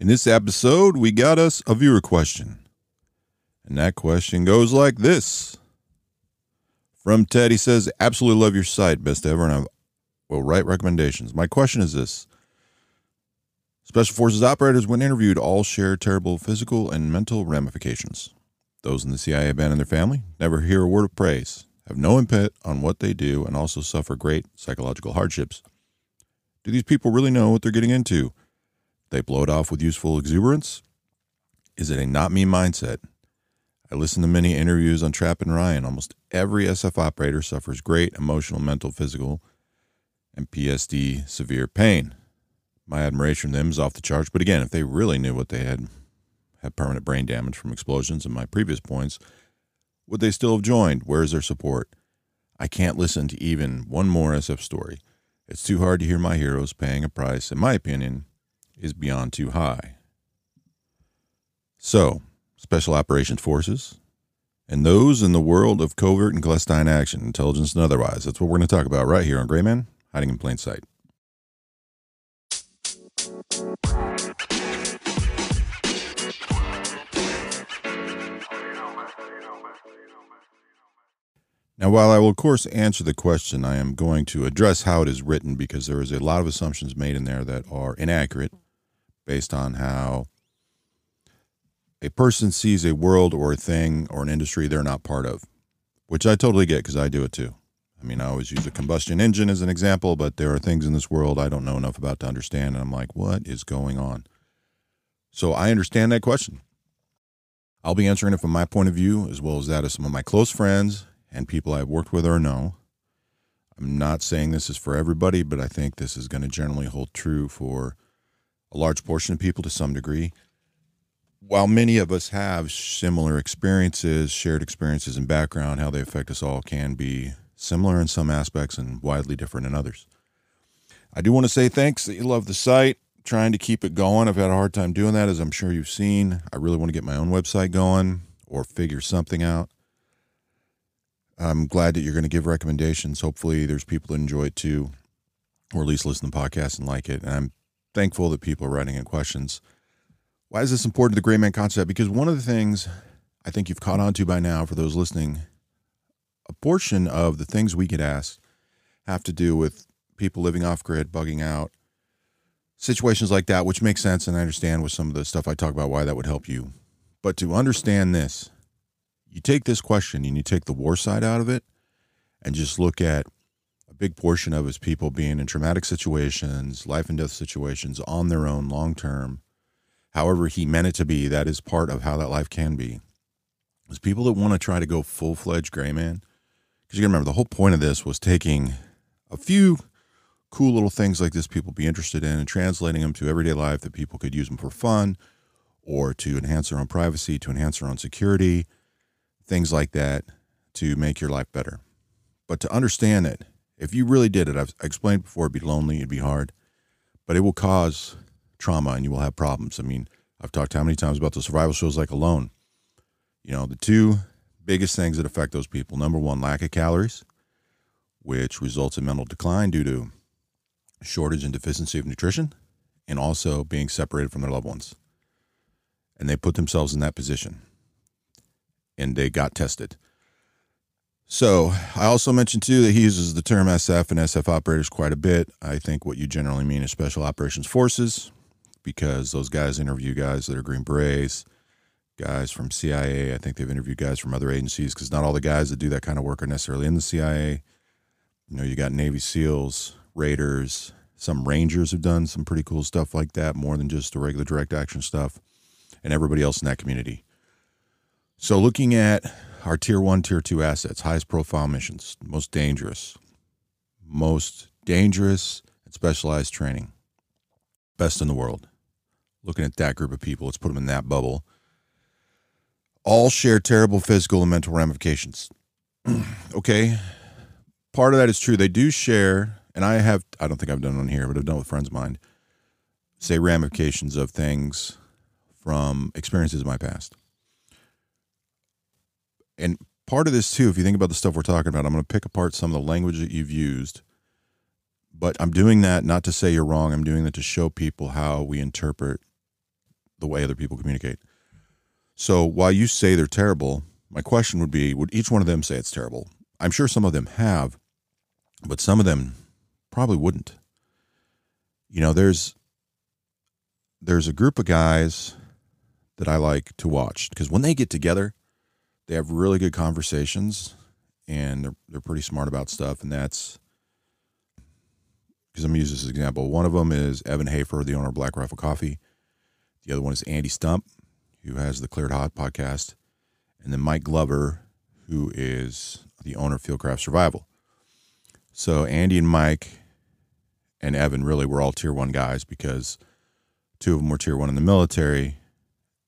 In this episode, we got us a viewer question. And that question goes like this. From Ted, he says, Absolutely love your site, best ever, and I will write recommendations. My question is this Special Forces operators, when interviewed, all share terrible physical and mental ramifications. Those in the CIA abandon their family, never hear a word of praise, have no input on what they do, and also suffer great psychological hardships. Do these people really know what they're getting into? They blow it off with useful exuberance? Is it a not me mindset? I listen to many interviews on Trap and Ryan. Almost every SF operator suffers great emotional, mental, physical, and PTSD severe pain. My admiration for them is off the charts. But again, if they really knew what they had had permanent brain damage from explosions in my previous points, would they still have joined? Where is their support? I can't listen to even one more SF story. It's too hard to hear my heroes paying a price, in my opinion, is beyond too high. So, Special Operations Forces, and those in the world of covert and clandestine action, intelligence and otherwise. That's what we're going to talk about right here on Gray Man, Hiding in Plain Sight. Now, while I will, of course, answer the question, I am going to address how it is written because there is a lot of assumptions made in there that are inaccurate based on how a person sees a world or a thing or an industry they're not part of, which I totally get because I do it too. I mean, I always use a combustion engine as an example, but there are things in this world I don't know enough about to understand. And I'm like, what is going on? So I understand that question. I'll be answering it from my point of view as well as that of some of my close friends and people I've worked with or know. I'm not saying this is for everybody, but I think this is going to generally hold true for a large portion of people to some degree. While many of us have similar experiences, shared experiences and background, how they affect us all can be similar in some aspects and widely different in others. I do want to say thanks that you love the site. Trying to keep it going. I've had a hard time doing that, as I'm sure you've seen. I really want to get my own website going or figure something out. I'm glad that you're going to give recommendations. Hopefully, there's people that enjoy it too, or at least listen to the podcast and like it. And I'm thankful that people are writing in questions. Why is this important to the Gray Man concept? Because one of the things I think you've caught on to by now, for those listening, a portion of the things we get asked have to do with people living off grid, bugging out, situations like that, which makes sense. And I understand with some of the stuff I talk about why that would help you. But to understand this, you take this question and you take the war side out of it and just look at big portion of his people being in traumatic situations, life and death situations on their own long term. However, he meant it to be, that is part of how that life can be. There's people that want to try to go full fledged gray man. Because you to remember, the whole point of this was taking a few cool little things like this people be interested in and translating them to everyday life that people could use them for fun or to enhance their own privacy, to enhance their own security things like that to make your life better. But to understand it, if you really did it, I've explained before, it'd be lonely, it'd be hard, but it will cause trauma and you will have problems. I mean, I've talked how many times about the survival shows like Alone. You know, the two biggest things that affect those people number one, lack of calories, which results in mental decline due to shortage and deficiency of nutrition, and also being separated from their loved ones. And they put themselves in that position and they got tested. So I also mentioned too that he uses the term SF and SF operators quite a bit. I think what you generally mean is special operations forces, because those guys interview guys that are Green Berets, guys from CIA. I think they've interviewed guys from other agencies because not all the guys that do that kind of work are necessarily in the CIA. You know, you got Navy SEALs, Raiders, some Rangers have done some pretty cool stuff like that, more than just the regular direct action stuff, and everybody else in that community. So, looking at our tier one, tier two assets, highest profile missions, most dangerous, most dangerous and specialized training, best in the world. Looking at that group of people, let's put them in that bubble. All share terrible physical and mental ramifications. okay. Part of that is true. They do share, and I have, I don't think I've done one here, but I've done with friends of mine, say ramifications of things from experiences in my past and part of this too, if you think about the stuff we're talking about, I'm going to pick apart some of the language that you've used. But I'm doing that not to say you're wrong. I'm doing that to show people how we interpret the way other people communicate. So while you say they're terrible, my question would be would each one of them say it's terrible? I'm sure some of them have, but some of them probably wouldn't. You know, there's there's a group of guys that I like to watch because when they get together, they have really good conversations and they're they're pretty smart about stuff and that's because I'm gonna use this example. One of them is Evan Hafer, the owner of Black Rifle Coffee. The other one is Andy Stump, who has the Cleared Hot podcast, and then Mike Glover, who is the owner of Fieldcraft Survival. So Andy and Mike and Evan really were all tier one guys because two of them were tier one in the military,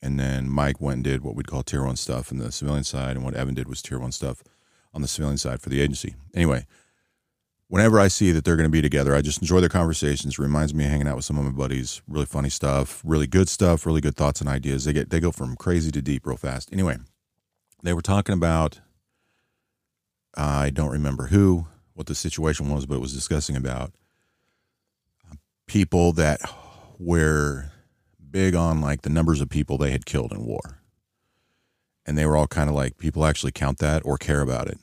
and then Mike went and did what we'd call tier one stuff in the civilian side, and what Evan did was tier one stuff on the civilian side for the agency. Anyway, whenever I see that they're going to be together, I just enjoy their conversations. It reminds me of hanging out with some of my buddies. Really funny stuff, really good stuff, really good thoughts and ideas. They get they go from crazy to deep real fast. Anyway, they were talking about I don't remember who, what the situation was, but it was discussing about people that were big on like the numbers of people they had killed in war. And they were all kind of like, people actually count that or care about it.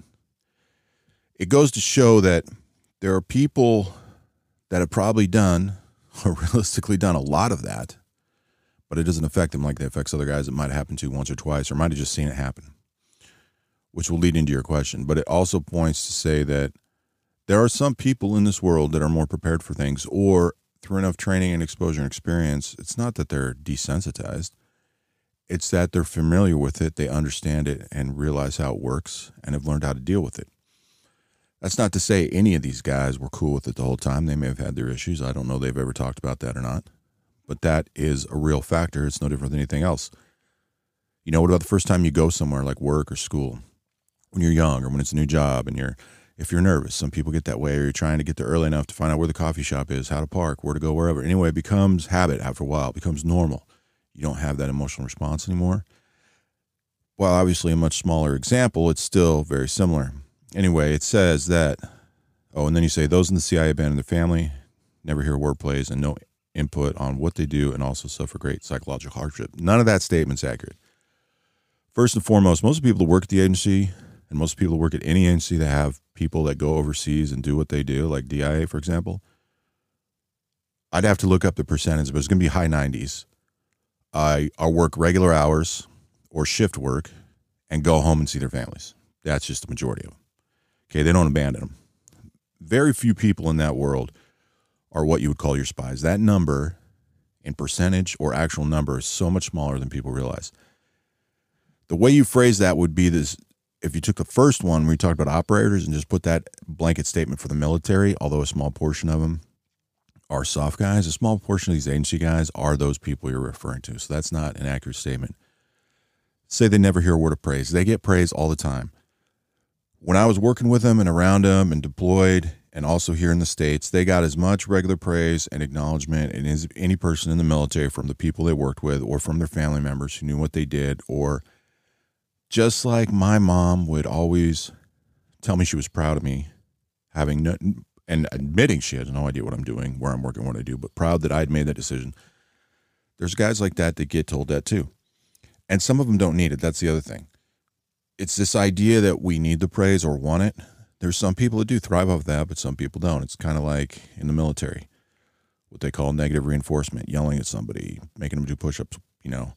It goes to show that there are people that have probably done or realistically done a lot of that, but it doesn't affect them like it affects other guys that might have happened to once or twice or might have just seen it happen, which will lead into your question. But it also points to say that there are some people in this world that are more prepared for things or through enough training and exposure and experience, it's not that they're desensitized. It's that they're familiar with it, they understand it, and realize how it works and have learned how to deal with it. That's not to say any of these guys were cool with it the whole time. They may have had their issues. I don't know they've ever talked about that or not. But that is a real factor. It's no different than anything else. You know, what about the first time you go somewhere like work or school when you're young or when it's a new job and you're if you're nervous, some people get that way, or you're trying to get there early enough to find out where the coffee shop is, how to park, where to go, wherever. Anyway, it becomes habit after a while, it becomes normal. You don't have that emotional response anymore. While obviously a much smaller example, it's still very similar. Anyway, it says that, oh, and then you say those in the CIA abandon their family, never hear word plays, and no input on what they do, and also suffer great psychological hardship. None of that statement's accurate. First and foremost, most people that work at the agency and most people who work at any agency that have people that go overseas and do what they do, like DIA, for example, I'd have to look up the percentage, but it's going to be high 90s. I, I work regular hours or shift work and go home and see their families. That's just the majority of them. Okay, they don't abandon them. Very few people in that world are what you would call your spies. That number in percentage or actual number is so much smaller than people realize. The way you phrase that would be this if you took the first one where you talked about operators and just put that blanket statement for the military, although a small portion of them are SOF guys, a small portion of these agency guys are those people you're referring to. So that's not an accurate statement. Say they never hear a word of praise. They get praise all the time. When I was working with them and around them and deployed and also here in the States, they got as much regular praise and acknowledgement as any person in the military from the people they worked with or from their family members who knew what they did or – just like my mom would always tell me she was proud of me having no, and admitting she had no idea what I'm doing, where I'm working, what I do, but proud that I'd made that decision. There's guys like that that get told that too. And some of them don't need it. That's the other thing. It's this idea that we need the praise or want it. There's some people that do thrive off that, but some people don't. It's kind of like in the military, what they call negative reinforcement, yelling at somebody, making them do push ups, you know,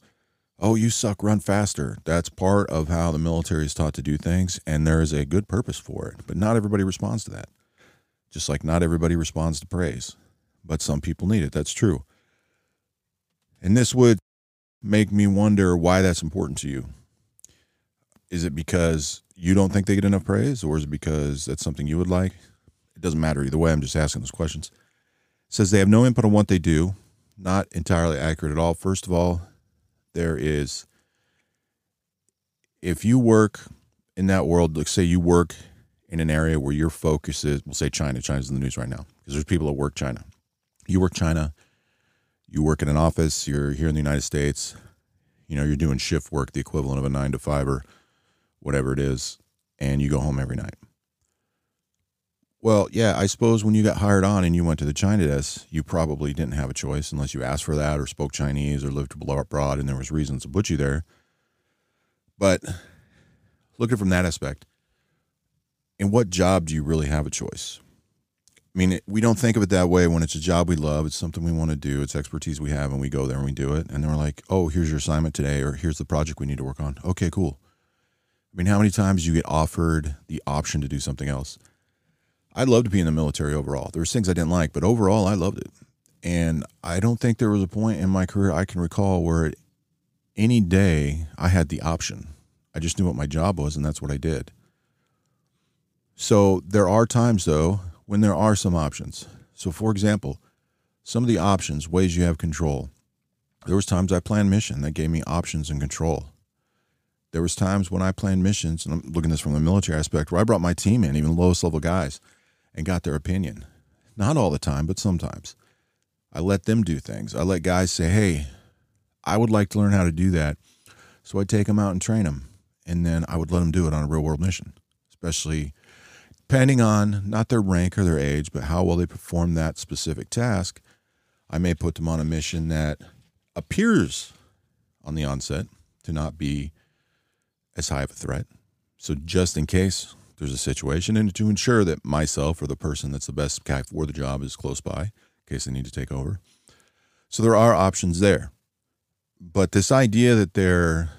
oh, you suck, run faster. That's part of how the military is taught to do things, and there is a good purpose for it. But not everybody responds to that. Just like not everybody responds to praise, but some people need it. That's true. And this would make me wonder why that's important to you. Is it because you don't think they get enough praise, or is it because that's something you would like? It doesn't matter either way. I'm just asking those questions. It says they have no input on what they do. Not entirely accurate at all. First of all, there is if you work in that world, let's say you work in an area where your focus is, we'll say China. China's in the news right now because there's people that work China. You work China, you work in an office, you're here in the United States, you know, you're doing shift work, the equivalent of a nine to five or whatever it is, and you go home every night. Well, yeah, I suppose when you got hired on and you went to the China desk, you probably didn't have a choice unless you asked for that or spoke Chinese or lived abroad and there was reasons to put you there. But look at it from that aspect. In what job do you really have a choice? I mean, we don't think of it that way when it's a job we love. It's something we want to do. It's expertise we have, and we go there and we do it. And then we're like, oh, here's your assignment today, or here's the project we need to work on. Okay, cool. I mean, how many times do you get offered the option to do something else? I'd love to be in the military overall. There was things I didn't like, but overall, I loved it. And I don't think there was a point in my career I can recall where any day I had the option. I just knew what my job was, and that's what I did. So there are times, though, when there are some options. So, for example, some of the options, ways you have control. There was times I planned mission that gave me options and control. There was times when I planned missions, and I'm looking at this from the military aspect, where I brought my team in, even lowest level guys, and got their opinion. Not all the time, but sometimes. I let them do things. I let guys say, hey, I would like to learn how to do that. So I'd take them out and train them. And then I would let them do it on a real world mission, especially depending on not their rank or their age, but how well they perform that specific task. I may put them on a mission that appears on the onset to not be as high of a threat. So just in case there's a situation and to ensure that myself or the person that's the best guy for the job is close by in case they need to take over. So there are options there. But this idea that they're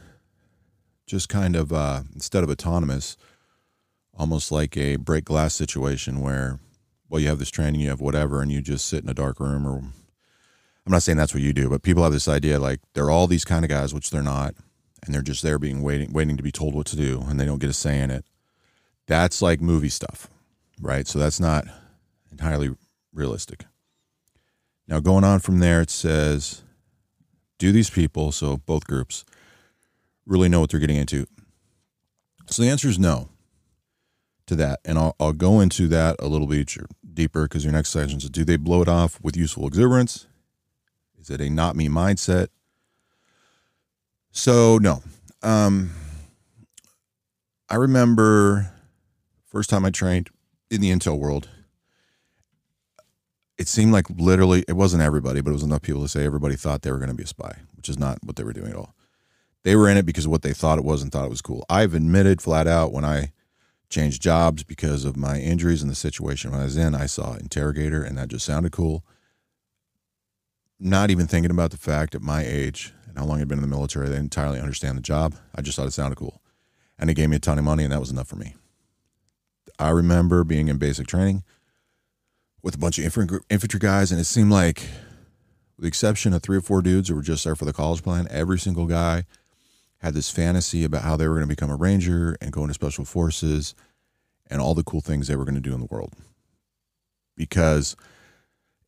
just kind of, uh, instead of autonomous, almost like a break glass situation where, well, you have this training, you have whatever, and you just sit in a dark room or I'm not saying that's what you do, but people have this idea like they're all these kind of guys, which they're not, and they're just there being waiting, waiting to be told what to do, and they don't get a say in it. That's like movie stuff, right? So that's not entirely realistic. Now, going on from there, it says, do these people, so both groups, really know what they're getting into? So the answer is no to that. And I'll, I'll go into that a little bit deeper because your next section is do they blow it off with useful exuberance? Is it a not me mindset? So, no. Um, I remember First time I trained in the intel world, it seemed like literally it wasn't everybody, but it was enough people to say everybody thought they were going to be a spy, which is not what they were doing at all. They were in it because of what they thought it was and thought it was cool. I've admitted flat out when I changed jobs because of my injuries and the situation when I was in, I saw interrogator and that just sounded cool. Not even thinking about the fact at my age and how long I'd been in the military, they entirely understand the job. I just thought it sounded cool. And it gave me a ton of money, and that was enough for me. I remember being in basic training with a bunch of infantry guys, and it seemed like, with the exception of three or four dudes who were just there for the college plan, every single guy had this fantasy about how they were going to become a ranger and go into special forces and all the cool things they were going to do in the world. Because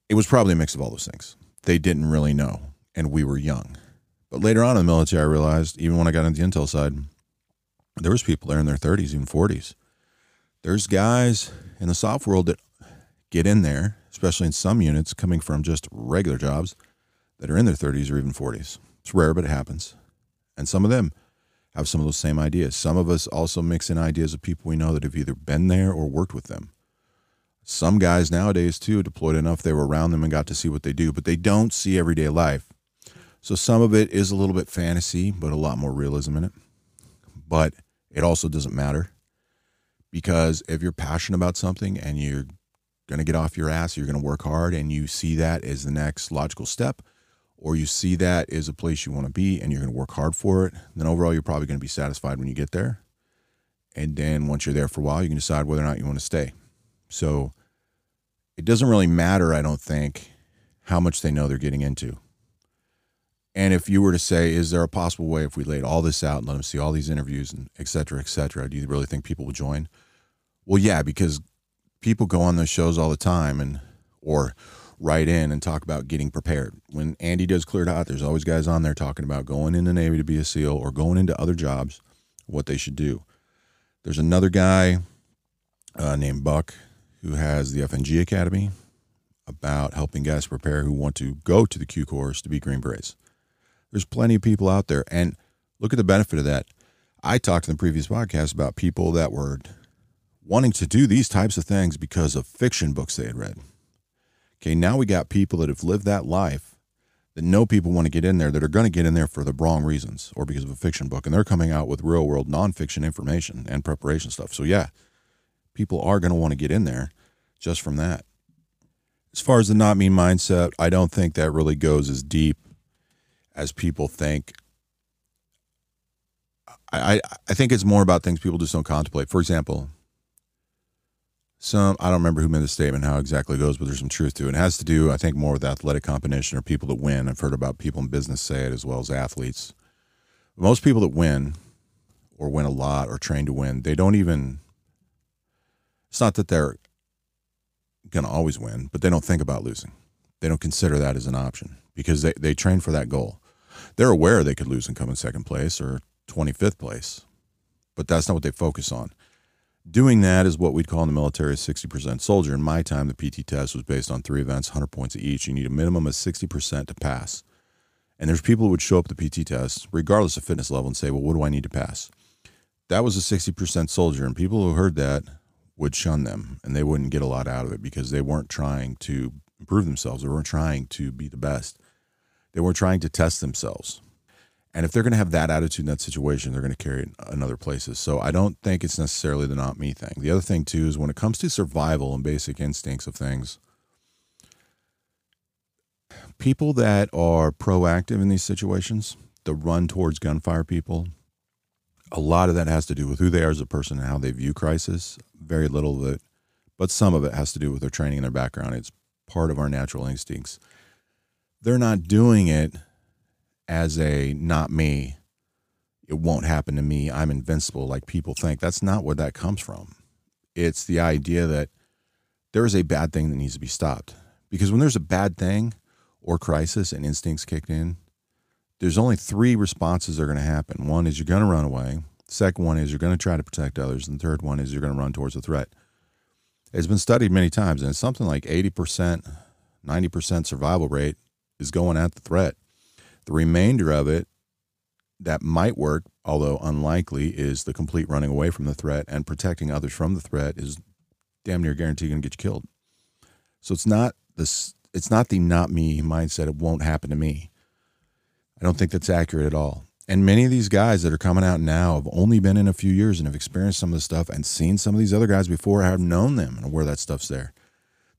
it was probably a mix of all those things. They didn't really know, and we were young. But later on in the military, I realized, even when I got into the intel side, there was people there in their 30s, even 40s, there's guys in the SOF world that get in there, especially in some units coming from just regular jobs that are in their 30s or even 40s. It's rare, but it happens. And some of them have some of those same ideas. Some of us also mix in ideas of people we know that have either been there or worked with them. Some guys nowadays, too, deployed enough they were around them and got to see what they do, but they don't see everyday life. So some of it is a little bit fantasy, but a lot more realism in it. But it also doesn't matter because if you're passionate about something and you're going to get off your ass, you're going to work hard, and you see that as the next logical step, or you see that as a place you want to be and you're going to work hard for it, then overall you're probably going to be satisfied when you get there. And then once you're there for a while, you can decide whether or not you want to stay. So it doesn't really matter, I don't think, how much they know they're getting into. And if you were to say, is there a possible way if we laid all this out and let them see all these interviews and et cetera, et cetera, do you really think people would join? Well, yeah, because people go on those shows all the time and or write in and talk about getting prepared. When Andy does Cleared Hot, there's always guys on there talking about going in the Navy to be a SEAL or going into other jobs, what they should do. There's another guy uh, named Buck who has the FNG Academy about helping guys prepare who want to go to the Q course to be Green Berets. There's plenty of people out there. And look at the benefit of that. I talked in the previous podcast about people that were wanting to do these types of things because of fiction books they had read. Okay, now we got people that have lived that life that know people want to get in there that are going to get in there for the wrong reasons or because of a fiction book. And they're coming out with real world nonfiction information and preparation stuff. So, yeah, people are going to want to get in there just from that. As far as the not me mindset, I don't think that really goes as deep as people think. I, I think it's more about things people just don't contemplate. For example, some I don't remember who made the statement, how exactly it goes, but there's some truth to it. It has to do, I think, more with athletic competition or people that win. I've heard about people in business say it as well as athletes. Most people that win or win a lot or train to win, they don't even it's not that they're gonna always win, but they don't think about losing. They don't consider that as an option because they, they train for that goal. They're aware they could lose and come in second place or 25th place, but that's not what they focus on doing that is what we'd call in the military a 60% soldier. In my time, the PT test was based on three events, 100 points each. You need a minimum of 60% to pass. And there's people who would show up the PT test, regardless of fitness level, and say, well, what do I need to pass? That was a 60% soldier. And people who heard that would shun them and they wouldn't get a lot out of it because they weren't trying to improve themselves. They weren't trying to be the best. They weren't trying to test themselves. And if they're going to have that attitude in that situation, they're going to carry it in other places. So I don't think it's necessarily the not me thing. The other thing, too, is when it comes to survival and basic instincts of things, people that are proactive in these situations, the run towards gunfire people, a lot of that has to do with who they are as a person and how they view crisis. Very little of it, but some of it has to do with their training and their background. It's part of our natural instincts. They're not doing it as a not me, it won't happen to me, I'm invincible, like people think. That's not where that comes from. It's the idea that there is a bad thing that needs to be stopped. Because when there's a bad thing or crisis and instincts kicked in, there's only three responses that are going to happen. One is you're going to run away. Second one is you're going to try to protect others. And the third one is you're going to run towards a threat. It's been studied many times, and it's something like 80%, 90% survival rate is going at the threat. The remainder of it that might work, although unlikely, is the complete running away from the threat and protecting others from the threat is damn near guaranteed going to get you killed. So it's not this. It's not the not me mindset. It won't happen to me. I don't think that's accurate at all. And many of these guys that are coming out now have only been in a few years and have experienced some of the stuff and seen some of these other guys before, have known them and where that stuff's there.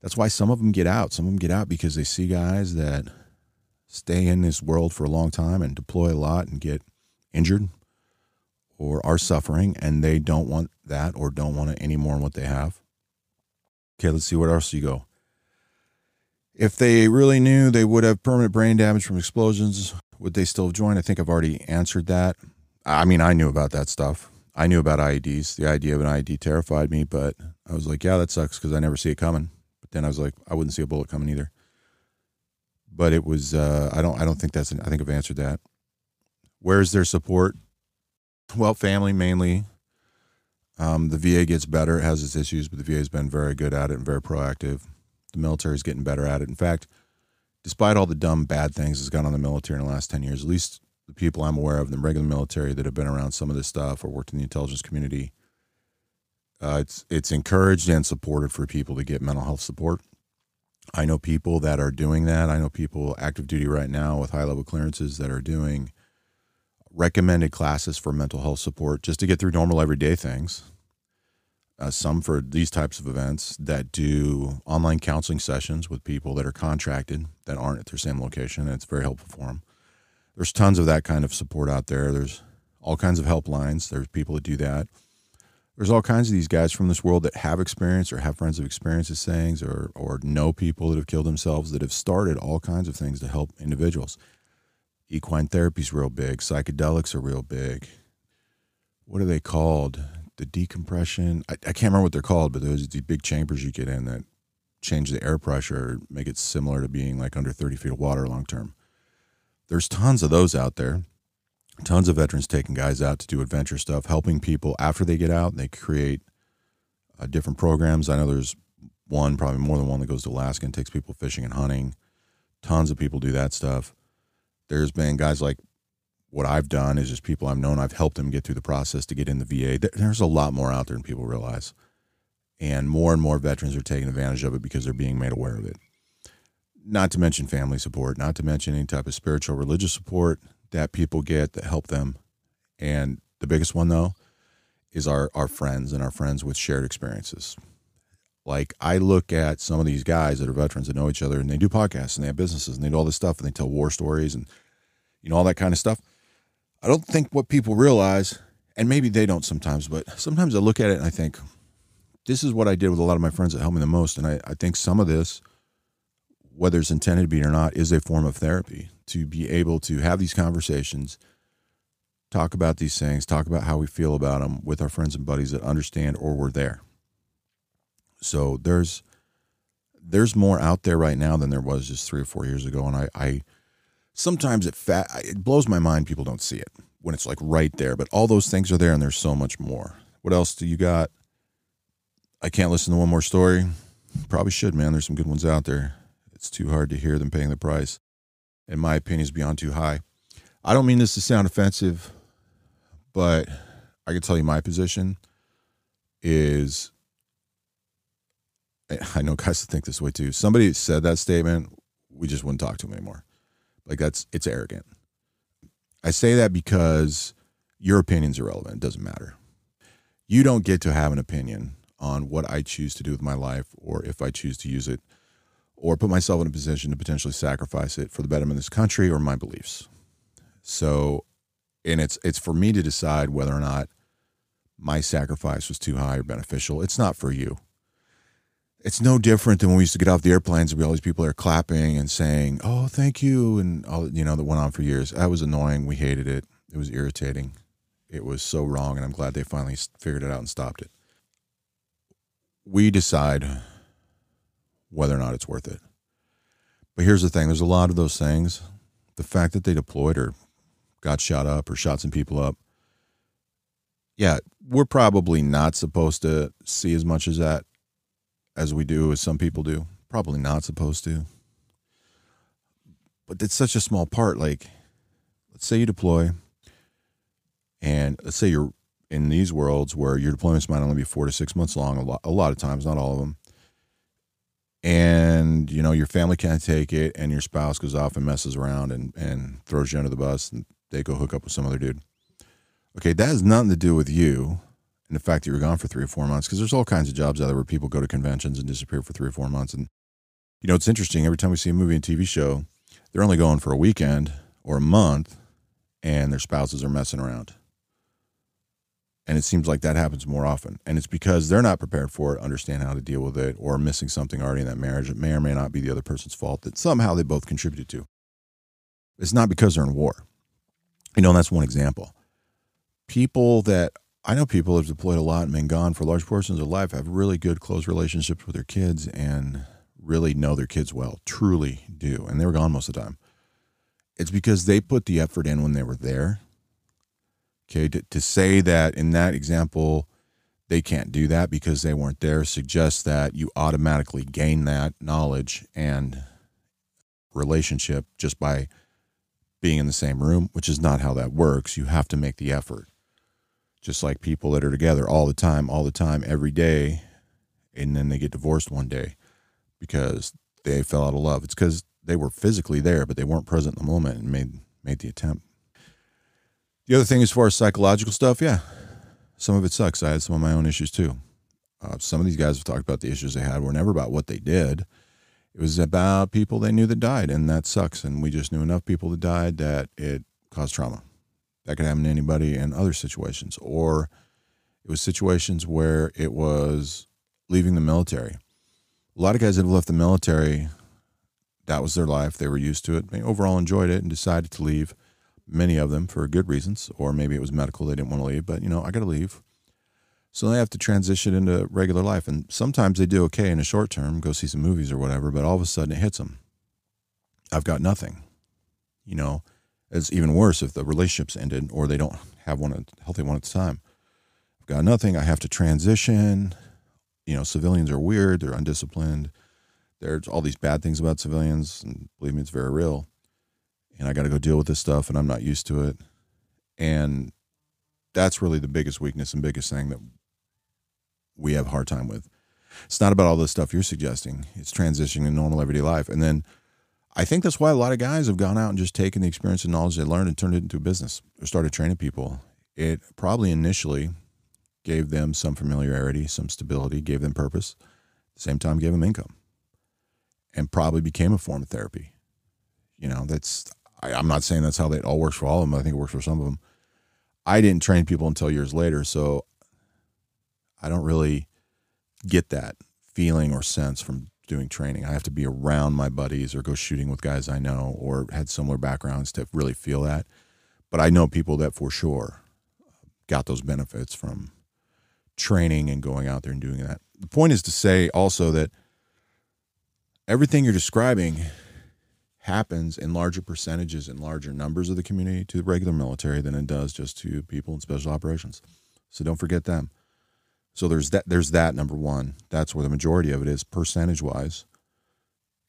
That's why some of them get out. Some of them get out because they see guys that stay in this world for a long time and deploy a lot and get injured or are suffering and they don't want that or don't want it any more than what they have. Okay, let's see what else you go. If they really knew they would have permanent brain damage from explosions, would they still joined? I think I've already answered that. I mean, I knew about that stuff. I knew about IEDs. The idea of an IED terrified me, but I was like, yeah, that sucks because I never see it coming. But then I was like, I wouldn't see a bullet coming either but it was uh, I don't I don't think that's an, I think I've answered that. Where's their support? Well, family mainly. Um, the VA gets better, it has its issues, but the VA has been very good at it and very proactive. The military is getting better at it. In fact, despite all the dumb bad things that's gone on the military in the last ten years, at least the people I'm aware of in the regular military that have been around some of this stuff or worked in the intelligence community, uh, it's it's encouraged and supported for people to get mental health support. I know people that are doing that. I know people active duty right now with high level clearances that are doing recommended classes for mental health support just to get through normal everyday things. Uh, some for these types of events that do online counseling sessions with people that are contracted that aren't at their same location. And it's very helpful for them. There's tons of that kind of support out there. There's all kinds of helplines. There's people that do that there's all kinds of these guys from this world that have experience or have friends who have experienced these things or or know people that have killed themselves that have started all kinds of things to help individuals. Equine therapy's real big. Psychedelics are real big. What are they called? The decompression. I, I can't remember what they're called, but there's these big chambers you get in that change the air pressure, make it similar to being like under 30 feet of water long term. There's tons of those out there tons of veterans taking guys out to do adventure stuff, helping people after they get out. They create uh, different programs. I know there's one, probably more than one, that goes to Alaska and takes people fishing and hunting. Tons of people do that stuff. There's been guys like what I've done is just people I've known. I've helped them get through the process to get in the VA. There's a lot more out there than people realize. And more and more veterans are taking advantage of it because they're being made aware of it. Not to mention family support, not to mention any type of spiritual religious support that people get that help them. And the biggest one though is our our friends and our friends with shared experiences. Like I look at some of these guys that are veterans that know each other and they do podcasts and they have businesses and they do all this stuff and they tell war stories and you know all that kind of stuff. I don't think what people realize, and maybe they don't sometimes, but sometimes I look at it and I think, this is what I did with a lot of my friends that helped me the most. And I, I think some of this, whether it's intended to be or not, is a form of therapy to be able to have these conversations, talk about these things, talk about how we feel about them with our friends and buddies that understand or were there. So there's there's more out there right now than there was just three or four years ago, and I, I sometimes it fat it blows my mind people don't see it when it's like right there, but all those things are there, and there's so much more. What else do you got? I can't listen to one more story. Probably should, man. There's some good ones out there. It's too hard to hear them paying the price. In my opinion, is beyond too high. I don't mean this to sound offensive, but I can tell you my position is I know guys think this way too. Somebody said that statement, we just wouldn't talk to them anymore. Like that's it's arrogant. I say that because your opinion's irrelevant. It doesn't matter. You don't get to have an opinion on what I choose to do with my life or if I choose to use it or put myself in a position to potentially sacrifice it for the betterment of this country or my beliefs. So, and it's it's for me to decide whether or not my sacrifice was too high or beneficial. It's not for you. It's no different than when we used to get off the airplanes and be all these people are clapping and saying, "Oh, thank you," and all you know that went on for years. That was annoying. We hated it. It was irritating. It was so wrong, and I'm glad they finally figured it out and stopped it. We decide whether or not it's worth it. But here's the thing: there's a lot of those things. The fact that they deployed or got shot up or shot some people up. Yeah, we're probably not supposed to see as much as that as we do as some people do. Probably not supposed to. But it's such a small part. Like, let's say you deploy, and let's say you're in these worlds where your deployments might only be four to six months long, a lot, a lot of times, not all of them. And you know your family can't take it, and your spouse goes off and messes around and and throws you under the bus, and they go hook up with some other dude. Okay, that has nothing to do with you and the fact that you were gone for three or four months, because there's all kinds of jobs out there where people go to conventions and disappear for three or four months. And, you know, it's interesting. Every time we see a movie and TV show, they're only going for a weekend or a month, and their spouses are messing around. And it seems like that happens more often. And it's because they're not prepared for it, understand how to deal with it, or missing something already in that marriage. It may or may not be the other person's fault that somehow they both contributed to. It's not because they're in war. You know, that's one example. People that I know people have deployed a lot and been gone for large portions of life, have really good close relationships with their kids and really know their kids well, truly do. And they were gone most of the time. It's because they put the effort in when they were there. Okay. To, to say that in that example, they can't do that because they weren't there suggests that you automatically gain that knowledge and relationship just by being in the same room, which is not how that works. You have to make the effort just like people that are together all the time, all the time, every day, and then they get divorced one day because they fell out of love. It's because they were physically there, but they weren't present in the moment and made made the attempt. The other thing, as far as psychological stuff, yeah, some of it sucks. I had some of my own issues too. Uh, some of these guys have talked about the issues they had were never about what they did. It was about people they knew that died, and that sucks. And we just knew enough people that died that it caused trauma. That could happen to anybody in other situations. Or it was situations where it was leaving the military. A lot of guys that have left the military, that was their life. They were used to it. They overall enjoyed it and decided to leave. Many of them for good reasons, or maybe it was medical. They didn't want to leave, but you know, I got to leave. So they have to transition into regular life. And sometimes they do okay in the short term, go see some movies or whatever, but all of a sudden it hits them. I've got nothing. You know, it's even worse if the relationship's ended or they don't have one a healthy one at the time. I've got nothing. I have to transition. You know, civilians are weird. They're undisciplined. There's all these bad things about civilians, and believe me, it's very real. And I got to go deal with this stuff, and I'm not used to it. And that's really the biggest weakness and biggest thing that we have a hard time with. It's not about all the stuff you're suggesting. It's transitioning to normal everyday life. And then I think that's why a lot of guys have gone out and just taken the experience and knowledge they learned and turned it into a business or started training people. It probably initially gave them some familiarity, some stability, gave them purpose, at the same time gave them income, and probably became a form of therapy. You know, that's I, am not saying that's how it all works for all of them. I think it works for some of them. I didn't train people until years later, so I don't really get that feeling or sense from doing training. I have to be around my buddies or go shooting with guys I know or had similar backgrounds to really feel that. But I know people that for sure got those benefits from training and going out there and doing that. The point is to say also that everything you're describing happens in larger percentages and larger numbers of the community to the regular military than it does just to people in special operations. So don't forget them. So there's that. There's that number one. That's where the majority of it is percentage wise,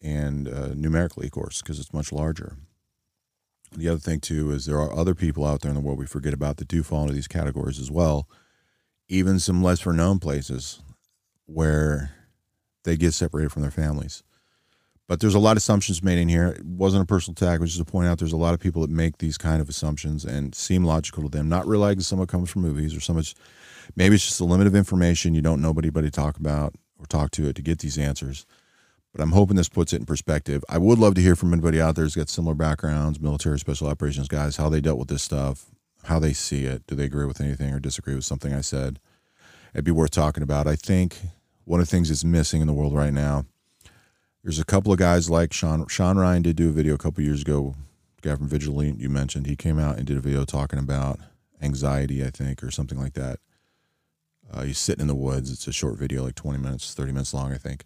and uh, numerically, of course, because it's much larger. The other thing too is there are other people out there in the world we forget about that do fall into these categories as well. Even some lesser known places where they get separated from their families. But there's a lot of assumptions made in here. It wasn't a personal attack, which is to point out there's a lot of people that make these kind of assumptions and seem logical to them, not realizing some of it comes from movies or so much Maybe it's just a limit of information. You don't know anybody talk about or talk to it to get these answers. But I'm hoping this puts it in perspective. I would love to hear from anybody out there who's got similar backgrounds, military, special operations guys, how they dealt with this stuff, how they see it. Do they agree with anything or disagree with something I said? It'd be worth talking about. I think one of the things that's missing in the world right now, there's a couple of guys like Shawn. Shawn Ryan did do a video a couple years ago. Guy from Vigilant you mentioned. He came out and did a video talking about anxiety, I think, or something like that. Uh, he's sitting in the woods. It's a short video, like 20 minutes, 30 minutes long, I think.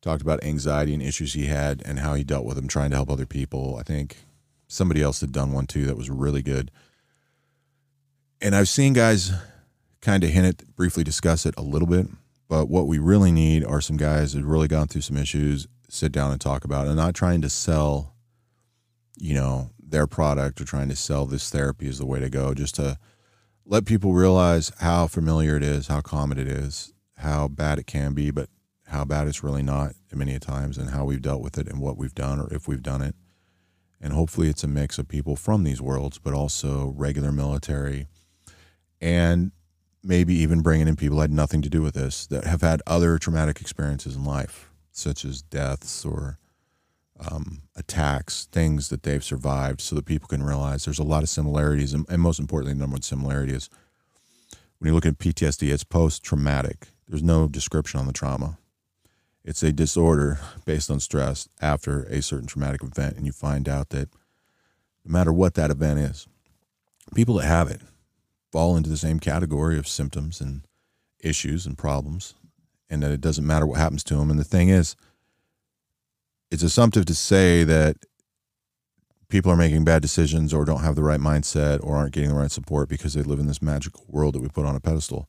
Talked about anxiety and issues he had and how he dealt with them, trying to help other people. I think somebody else had done one too that was really good. And I've seen guys kind of hint it, briefly discuss it a little bit. But what we really need are some guys who've really gone through some issues, sit down and talk about and not trying to sell, you know, their product or trying to sell this therapy is the way to go. Just to let people realize how familiar it is, how common it is, how bad it can be, but how bad it's really not many times, and how we've dealt with it and what we've done or if we've done it. And hopefully, it's a mix of people from these worlds, but also regular military, and maybe even bringing in people that had nothing to do with this that have had other traumatic experiences in life, such as deaths or um, attacks, things that they've survived, so that people can realize there's a lot of similarities. And, and most importantly, the number one similarity is when you look at PTSD, it's post traumatic. There's no description on the trauma. It's a disorder based on stress after a certain traumatic event. And you find out that no matter what that event is, people that have it fall into the same category of symptoms and issues and problems, and that it doesn't matter what happens to them. And the thing is, it's assumptive to say that people are making bad decisions or don't have the right mindset or aren't getting the right support because they live in this magical world that we put on a pedestal.